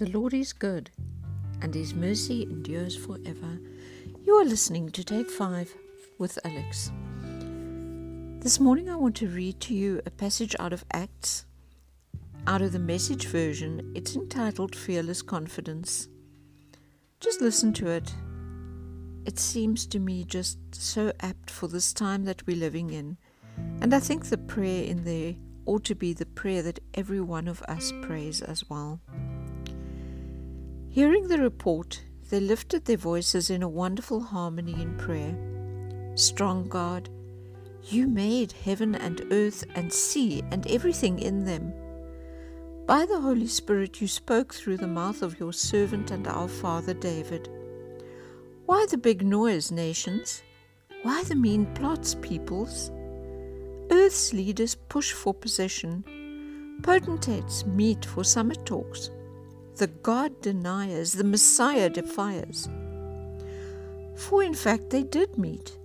The Lord is good, and his mercy endures forever. You are listening to Take 5 with Alex. This morning I want to read to you a passage out of Acts, out of the message version. It's entitled Fearless Confidence. Just listen to it. It seems to me just so apt for this time that we're living in. And I think the prayer in there ought to be the prayer that every one of us prays as well. Hearing the report, they lifted their voices in a wonderful harmony in prayer. Strong God, you made heaven and earth and sea and everything in them. By the Holy Spirit, you spoke through the mouth of your servant and our father David. Why the big noise, nations? Why the mean plots, peoples? Earth's leaders push for possession. Potentates meet for summit talks the God deniers, the Messiah defiers. For in fact they did meet.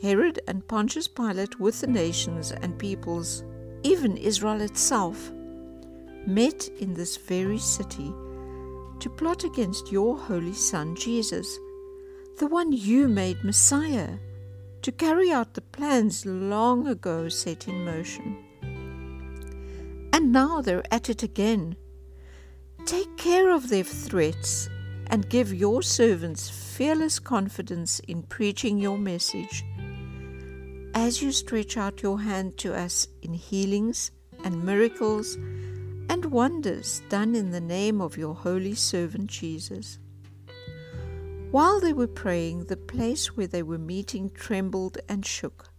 Herod and Pontius Pilate with the nations and peoples, even Israel itself, met in this very city to plot against your holy Son Jesus, the one you made Messiah, to carry out the plans long ago set in motion. And now they're at it again Take care of their threats and give your servants fearless confidence in preaching your message. As you stretch out your hand to us in healings and miracles and wonders done in the name of your holy servant Jesus. While they were praying, the place where they were meeting trembled and shook.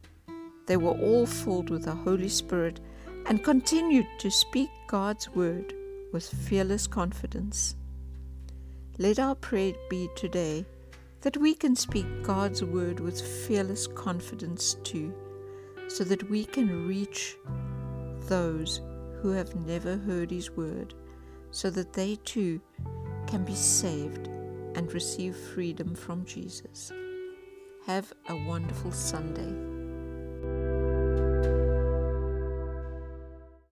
They were all filled with the Holy Spirit and continued to speak God's word with fearless confidence. Let our prayer be today that we can speak God's word with fearless confidence too, so that we can reach those who have never heard His word, so that they too can be saved and receive freedom from Jesus. Have a wonderful Sunday.